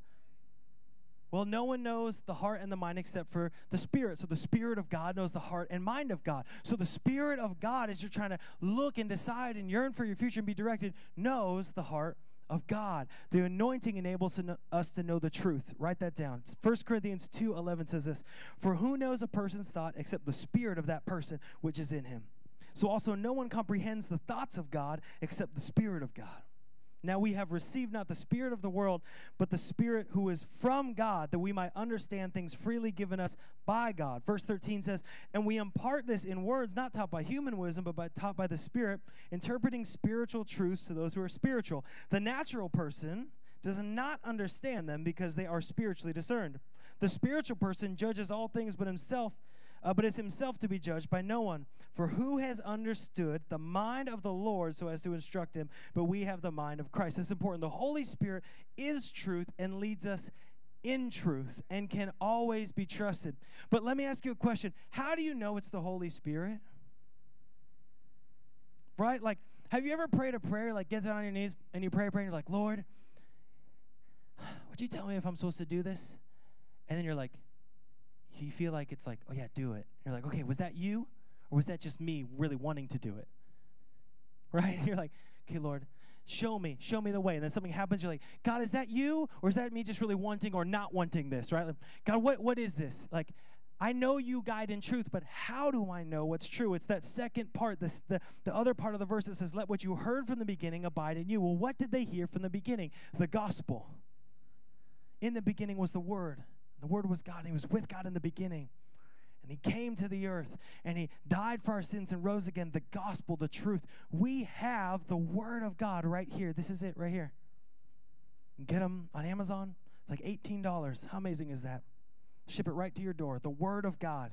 Well, no one knows the heart and the mind except for the Spirit. So the Spirit of God knows the heart and mind of God. So the Spirit of God, as you're trying to look and decide and yearn for your future and be directed, knows the heart of God. The anointing enables us to know the truth. Write that down. 1 Corinthians 2 11 says this For who knows a person's thought except the spirit of that person which is in him? So also, no one comprehends the thoughts of God except the Spirit of God. Now we have received not the Spirit of the world, but the Spirit who is from God, that we might understand things freely given us by God. Verse 13 says, And we impart this in words not taught by human wisdom, but by, taught by the Spirit, interpreting spiritual truths to those who are spiritual. The natural person does not understand them because they are spiritually discerned. The spiritual person judges all things but himself uh, but is himself to be judged by no one. For who has understood the mind of the Lord so as to instruct him? But we have the mind of Christ. It's important. The Holy Spirit is truth and leads us in truth and can always be trusted. But let me ask you a question How do you know it's the Holy Spirit? Right? Like, have you ever prayed a prayer, like, get down on your knees and you pray a prayer and you're like, Lord, would you tell me if I'm supposed to do this? And then you're like, you feel like it's like, oh yeah, do it. You're like, okay, was that you? Or was that just me really wanting to do it? Right? You're like, okay, Lord, show me, show me the way. And then something happens, you're like, God, is that you? Or is that me just really wanting or not wanting this? Right? Like, God, what, what is this? Like, I know you guide in truth, but how do I know what's true? It's that second part, this, the, the other part of the verse that says, Let what you heard from the beginning abide in you. Well, what did they hear from the beginning? The gospel. In the beginning was the Word. The Word was God, and He was with God in the beginning. and he came to the earth and he died for our sins and rose again. The gospel, the truth. We have the word of God right here. This is it right here. Get them on Amazon, like $18. How amazing is that? Ship it right to your door. The word of God.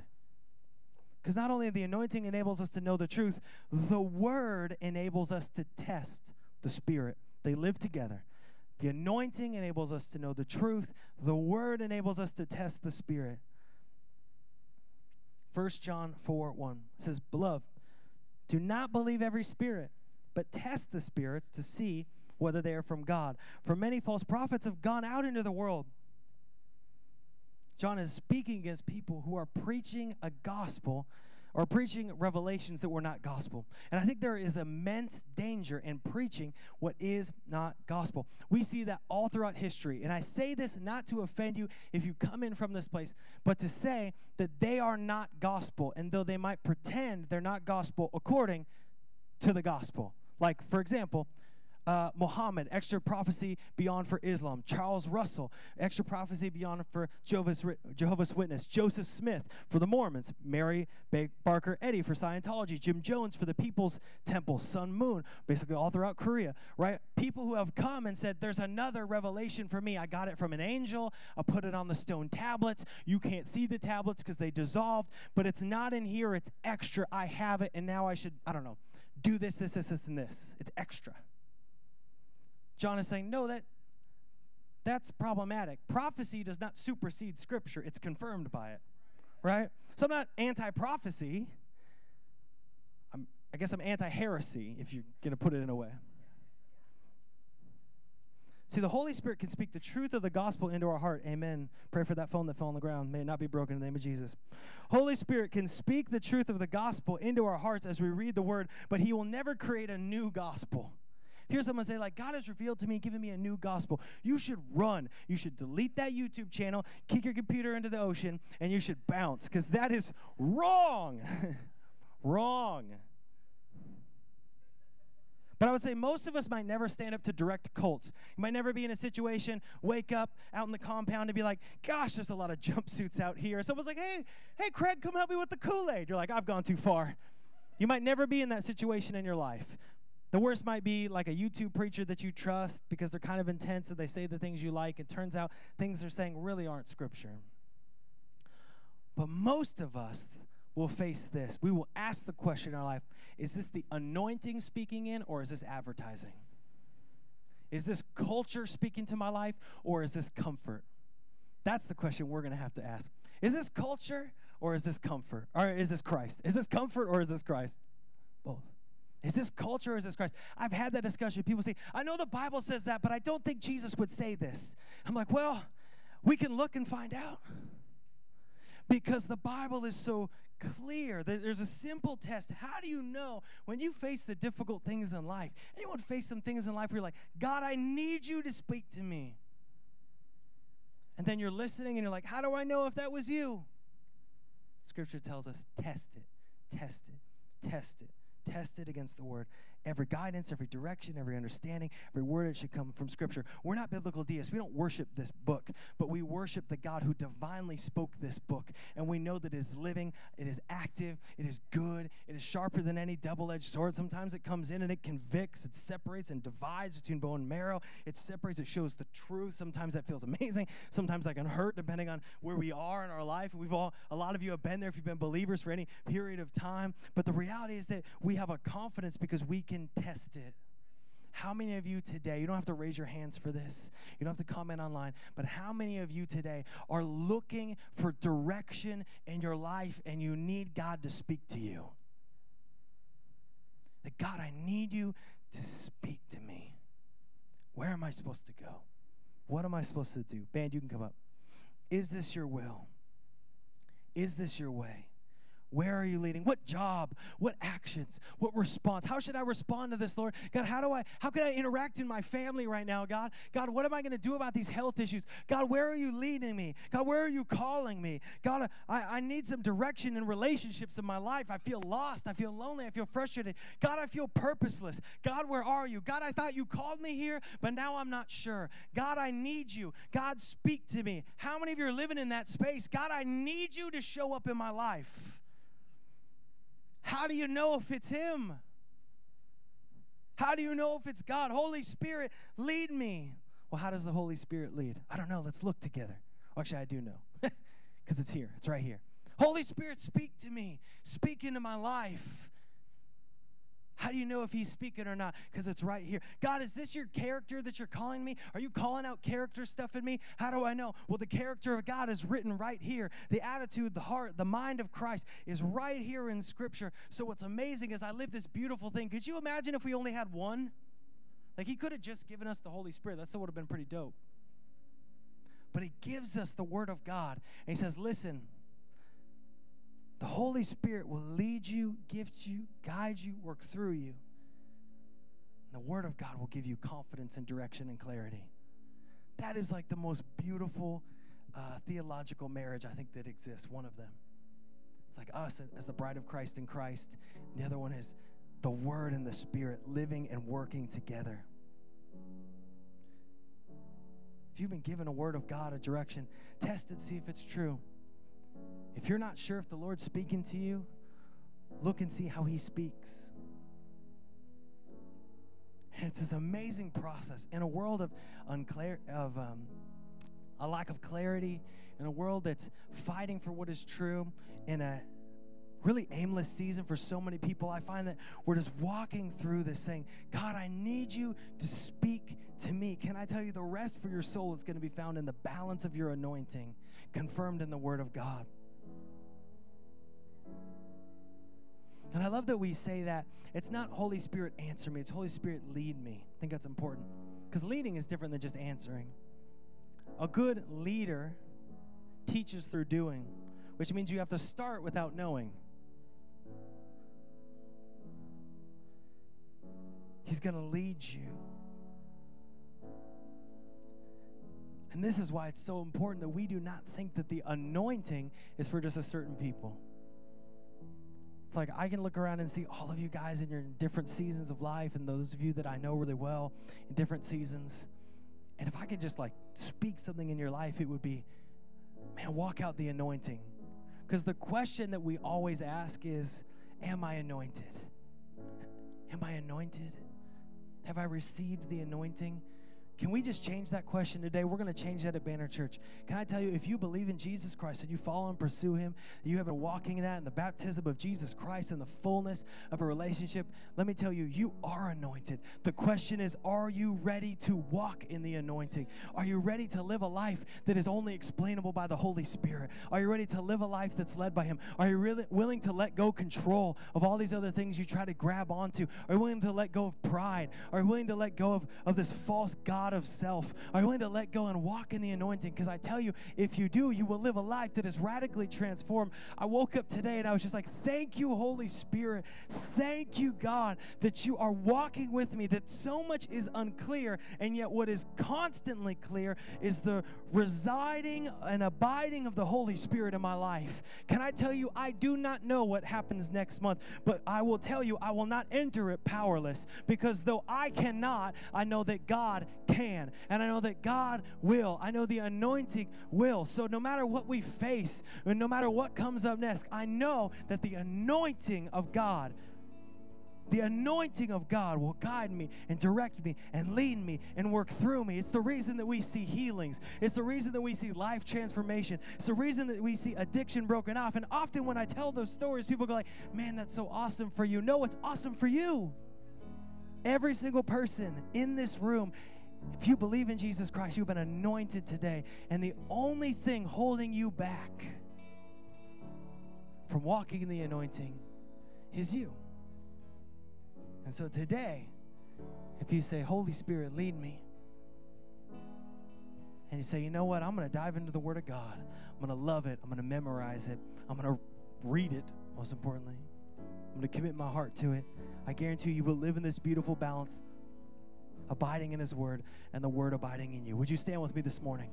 Because not only the anointing enables us to know the truth, the word enables us to test the spirit. They live together. The anointing enables us to know the truth, the word enables us to test the spirit. 1 John 4 1 says, Beloved, do not believe every spirit, but test the spirits to see whether they are from God. For many false prophets have gone out into the world. John is speaking against people who are preaching a gospel or preaching revelations that were not gospel. And I think there is immense danger in preaching what is not gospel. We see that all throughout history. And I say this not to offend you if you come in from this place, but to say that they are not gospel. And though they might pretend they're not gospel according to the gospel. Like, for example, uh, Muhammad, extra prophecy beyond for Islam. Charles Russell, extra prophecy beyond for Jehovah's, Jehovah's Witness. Joseph Smith for the Mormons. Mary Baker Eddy for Scientology. Jim Jones for the People's Temple. Sun Moon, basically all throughout Korea, right? People who have come and said, There's another revelation for me. I got it from an angel. I put it on the stone tablets. You can't see the tablets because they dissolved, but it's not in here. It's extra. I have it, and now I should, I don't know, do this, this, this, this, and this. It's extra. John is saying, no, that that's problematic. Prophecy does not supersede scripture, it's confirmed by it. Right? So I'm not anti-prophecy. I'm, I guess I'm anti-heresy, if you're gonna put it in a way. See, the Holy Spirit can speak the truth of the gospel into our heart. Amen. Pray for that phone that fell on the ground. May it not be broken in the name of Jesus. Holy Spirit can speak the truth of the gospel into our hearts as we read the word, but He will never create a new gospel hear someone say, like, God has revealed to me, given me a new gospel, you should run. You should delete that YouTube channel, kick your computer into the ocean, and you should bounce, because that is wrong. wrong. But I would say most of us might never stand up to direct cults. You might never be in a situation, wake up out in the compound and be like, gosh, there's a lot of jumpsuits out here. Someone's like, hey, hey, Craig, come help me with the Kool Aid. You're like, I've gone too far. You might never be in that situation in your life. The worst might be like a YouTube preacher that you trust because they're kind of intense and they say the things you like. It turns out things they're saying really aren't scripture. But most of us will face this. We will ask the question in our life is this the anointing speaking in or is this advertising? Is this culture speaking to my life or is this comfort? That's the question we're going to have to ask. Is this culture or is this comfort? Or is this Christ? Is this comfort or is this Christ? Both. Is this culture or is this Christ? I've had that discussion. People say, I know the Bible says that, but I don't think Jesus would say this. I'm like, well, we can look and find out. Because the Bible is so clear. There's a simple test. How do you know when you face the difficult things in life? Anyone face some things in life where you're like, God, I need you to speak to me. And then you're listening and you're like, how do I know if that was you? Scripture tells us test it, test it, test it tested against the word every guidance, every direction, every understanding, every word it should come from Scripture. We're not biblical deists. We don't worship this book, but we worship the God who divinely spoke this book. And we know that it is living, it is active, it is good, it is sharper than any double edged sword. Sometimes it comes in and it convicts, it separates and divides between bone and marrow. It separates, it shows the truth. Sometimes that feels amazing. Sometimes that can hurt depending on where we are in our life. We've all, a lot of you have been there if you've been believers for any period of time. But the reality is that we have a confidence because we can test it. How many of you today, you don't have to raise your hands for this, you don't have to comment online, but how many of you today are looking for direction in your life and you need God to speak to you? That God, I need you to speak to me. Where am I supposed to go? What am I supposed to do? Band, you can come up. Is this your will? Is this your way? Where are you leading? What job? What actions? What response? How should I respond to this, Lord? God, how do I how can I interact in my family right now, God? God, what am I going to do about these health issues? God, where are you leading me? God, where are you calling me? God, I, I need some direction in relationships in my life. I feel lost. I feel lonely. I feel frustrated. God, I feel purposeless. God, where are you? God, I thought you called me here, but now I'm not sure. God, I need you. God, speak to me. How many of you are living in that space? God, I need you to show up in my life. How do you know if it's Him? How do you know if it's God? Holy Spirit, lead me. Well, how does the Holy Spirit lead? I don't know. Let's look together. Actually, I do know because it's here, it's right here. Holy Spirit, speak to me, speak into my life. How do you know if he's speaking or not? Because it's right here. God, is this your character that you're calling me? Are you calling out character stuff in me? How do I know? Well, the character of God is written right here. The attitude, the heart, the mind of Christ is right here in Scripture. So what's amazing is I live this beautiful thing. Could you imagine if we only had one? Like he could have just given us the Holy Spirit. That still would have been pretty dope. But he gives us the Word of God. And he says, listen, the Holy Spirit will lead you, gift you, guide you, work through you. And the Word of God will give you confidence and direction and clarity. That is like the most beautiful uh, theological marriage I think that exists, one of them. It's like us as the bride of Christ in Christ. The other one is the Word and the Spirit living and working together. If you've been given a word of God, a direction, test it, see if it's true. If you're not sure if the Lord's speaking to you, look and see how He speaks. And it's this amazing process in a world of unclear of um, a lack of clarity, in a world that's fighting for what is true, in a really aimless season for so many people. I find that we're just walking through this saying, God, I need you to speak to me. Can I tell you the rest for your soul is going to be found in the balance of your anointing, confirmed in the Word of God. And I love that we say that it's not Holy Spirit answer me, it's Holy Spirit lead me. I think that's important because leading is different than just answering. A good leader teaches through doing, which means you have to start without knowing. He's going to lead you. And this is why it's so important that we do not think that the anointing is for just a certain people. It's like I can look around and see all of you guys in your different seasons of life, and those of you that I know really well in different seasons. And if I could just like speak something in your life, it would be, man, walk out the anointing. Because the question that we always ask is, Am I anointed? Am I anointed? Have I received the anointing? Can we just change that question today? We're going to change that at Banner Church. Can I tell you, if you believe in Jesus Christ and you follow and pursue Him, you have been walking in that in the baptism of Jesus Christ and the fullness of a relationship, let me tell you, you are anointed. The question is, are you ready to walk in the anointing? Are you ready to live a life that is only explainable by the Holy Spirit? Are you ready to live a life that's led by Him? Are you really willing to let go control of all these other things you try to grab onto? Are you willing to let go of pride? Are you willing to let go of, of this false God? Of self? Are you willing to let go and walk in the anointing? Because I tell you, if you do, you will live a life that is radically transformed. I woke up today and I was just like, thank you, Holy Spirit. Thank you, God, that you are walking with me, that so much is unclear, and yet what is constantly clear is the residing and abiding of the Holy Spirit in my life. Can I tell you, I do not know what happens next month, but I will tell you, I will not enter it powerless because though I cannot, I know that God can. And I know that God will. I know the anointing will. So no matter what we face, and no matter what comes up next, I know that the anointing of God the anointing of God will guide me and direct me and lead me and work through me. It's the reason that we see healings. It's the reason that we see life transformation. It's the reason that we see addiction broken off. And often when I tell those stories, people go like, "Man, that's so awesome for you." No, it's awesome for you. Every single person in this room if you believe in Jesus Christ, you've been anointed today. And the only thing holding you back from walking in the anointing is you. And so today, if you say, Holy Spirit, lead me, and you say, you know what, I'm going to dive into the Word of God, I'm going to love it, I'm going to memorize it, I'm going to read it, most importantly. I'm going to commit my heart to it. I guarantee you, you will live in this beautiful balance, abiding in His Word and the Word abiding in you. Would you stand with me this morning?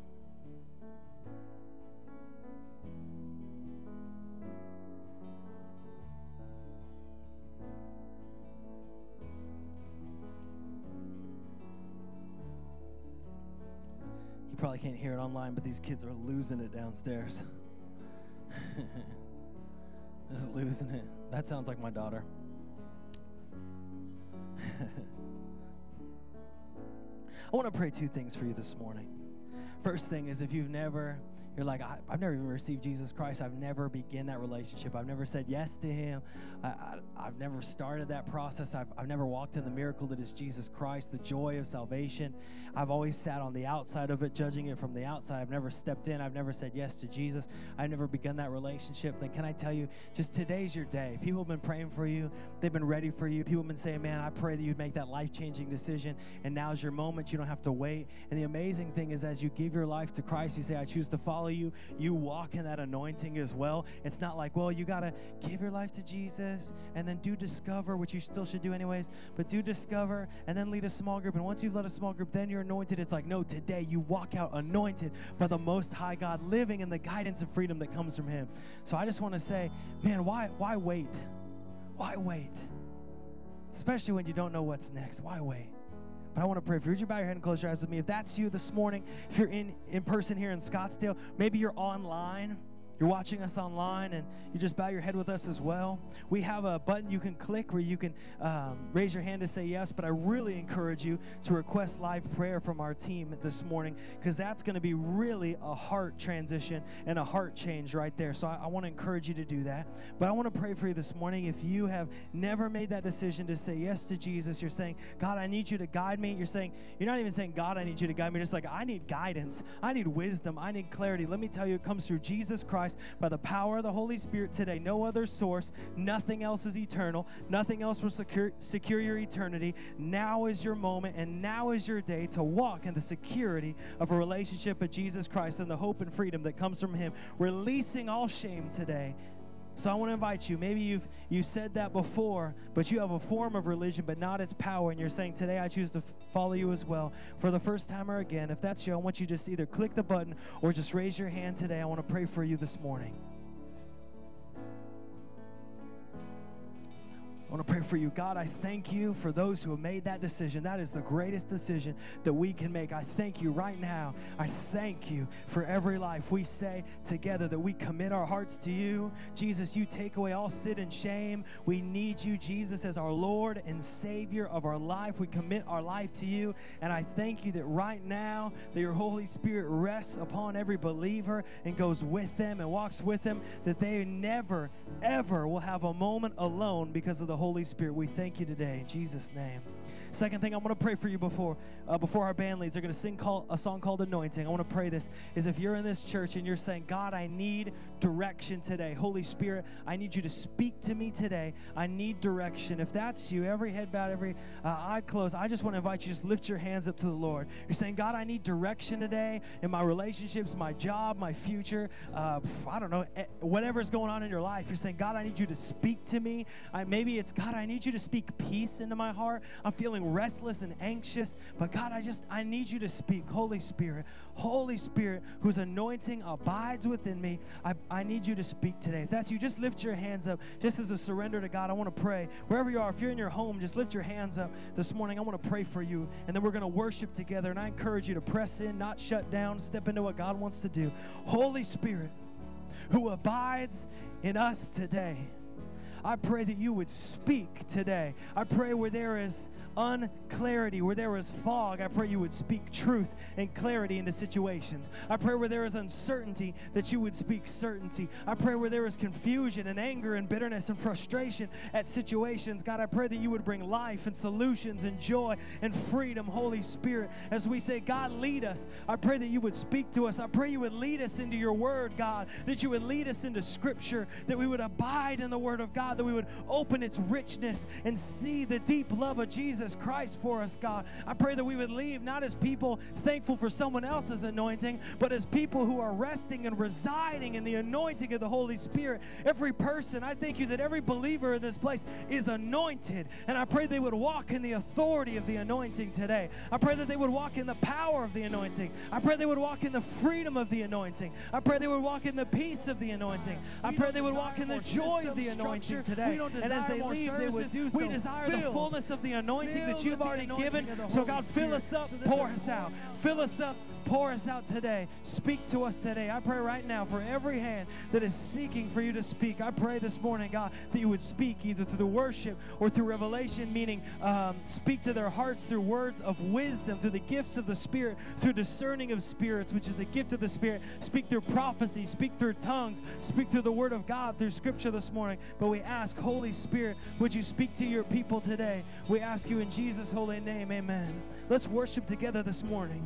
You probably can't hear it online, but these kids are losing it downstairs. Just losing it. That sounds like my daughter. I want to pray two things for you this morning. First thing is if you've never you're like, I, have never even received Jesus Christ. I've never begun that relationship. I've never said yes to Him. I, have never started that process. I've, I've never walked in the miracle that is Jesus Christ, the joy of salvation. I've always sat on the outside of it, judging it from the outside. I've never stepped in. I've never said yes to Jesus. I've never begun that relationship. Then can I tell you, just today's your day. People have been praying for you. They've been ready for you. People have been saying, man, I pray that you'd make that life-changing decision. And now's your moment. You don't have to wait. And the amazing thing is as you give your life to Christ, you say, I choose to follow you, you walk in that anointing as well. It's not like, well, you got to give your life to Jesus and then do discover, which you still should do anyways, but do discover and then lead a small group. And once you've led a small group, then you're anointed. It's like, no, today you walk out anointed by the Most High God, living in the guidance and freedom that comes from Him. So I just want to say, man, why, why wait? Why wait? Especially when you don't know what's next. Why wait? But I want to pray for you. Would you bow your head and close your eyes with me? If that's you this morning, if you're in, in person here in Scottsdale, maybe you're online you're watching us online and you just bow your head with us as well, we have a button you can click where you can um, raise your hand to say yes. But I really encourage you to request live prayer from our team this morning because that's going to be really a heart transition and a heart change right there. So I, I want to encourage you to do that. But I want to pray for you this morning. If you have never made that decision to say yes to Jesus, you're saying, God, I need you to guide me. You're saying, you're not even saying, God, I need you to guide me. You're just like, I need guidance. I need wisdom. I need clarity. Let me tell you, it comes through Jesus Christ Christ by the power of the Holy Spirit today. No other source, nothing else is eternal, nothing else will secure, secure your eternity. Now is your moment, and now is your day to walk in the security of a relationship with Jesus Christ and the hope and freedom that comes from Him, releasing all shame today so I want to invite you. Maybe you've you said that before, but you have a form of religion, but not its power, and you're saying today I choose to follow you as well for the first time or again. If that's you, I want you to just either click the button or just raise your hand today. I want to pray for you this morning. I want to pray for you. God, I thank you for those who have made that decision. That is the greatest decision that we can make. I thank you right now. I thank you for every life. We say together that we commit our hearts to you. Jesus, you take away all sin and shame. We need you, Jesus, as our Lord and Savior of our life. We commit our life to you. And I thank you that right now that your Holy Spirit rests upon every believer and goes with them and walks with them, that they never, ever will have a moment alone because of the Holy Spirit. We thank you today in Jesus' name. Second thing I want to pray for you before uh, before our band leads. They're going to sing call, a song called Anointing. I want to pray this is if you're in this church and you're saying, God, I need direction today. Holy Spirit, I need you to speak to me today. I need direction. If that's you, every head bowed, every uh, eye closed, I just want to invite you just lift your hands up to the Lord. You're saying, God, I need direction today in my relationships, my job, my future. Uh, I don't know, eh, whatever's going on in your life. You're saying, God, I need you to speak to me. I, maybe it's, God, I need you to speak peace into my heart. I'm feeling feeling restless and anxious, but God, I just, I need you to speak. Holy Spirit, Holy Spirit, whose anointing abides within me, I, I need you to speak today. If that's you, just lift your hands up just as a surrender to God. I want to pray. Wherever you are, if you're in your home, just lift your hands up this morning. I want to pray for you, and then we're going to worship together. And I encourage you to press in, not shut down, step into what God wants to do. Holy Spirit, who abides in us today. I pray that you would speak today. I pray where there is unclarity, where there is fog, I pray you would speak truth and clarity into situations. I pray where there is uncertainty that you would speak certainty. I pray where there is confusion and anger and bitterness and frustration at situations. God, I pray that you would bring life and solutions and joy and freedom, Holy Spirit. As we say, God, lead us. I pray that you would speak to us. I pray you would lead us into your word, God, that you would lead us into scripture, that we would abide in the word of God God, that we would open its richness and see the deep love of Jesus Christ for us, God. I pray that we would leave not as people thankful for someone else's anointing, but as people who are resting and residing in the anointing of the Holy Spirit. Every person, I thank you that every believer in this place is anointed. And I pray they would walk in the authority of the anointing today. I pray that they would walk in the power of the anointing. I pray they would walk in the freedom of the anointing. I pray they would walk in the peace of the anointing. I pray they would walk in the joy of the anointing today. And as they leave, they would do We desire the fullness of the anointing that you've already given. So God, fill us up, pour us out. Fill us up, pour us out today. Speak to us today. I pray right now for every hand that is seeking for you to speak. I pray this morning, God, that you would speak either through the worship or through revelation, meaning um, speak to their hearts through words of wisdom, through the gifts of the Spirit, through discerning of spirits, which is a gift of the Spirit. Speak through prophecy, speak through tongues, speak through the Word of God, through Scripture this morning. But we ask, Holy Spirit, would you speak to your people today? We ask you in Jesus' holy name, amen. Let's worship together this morning.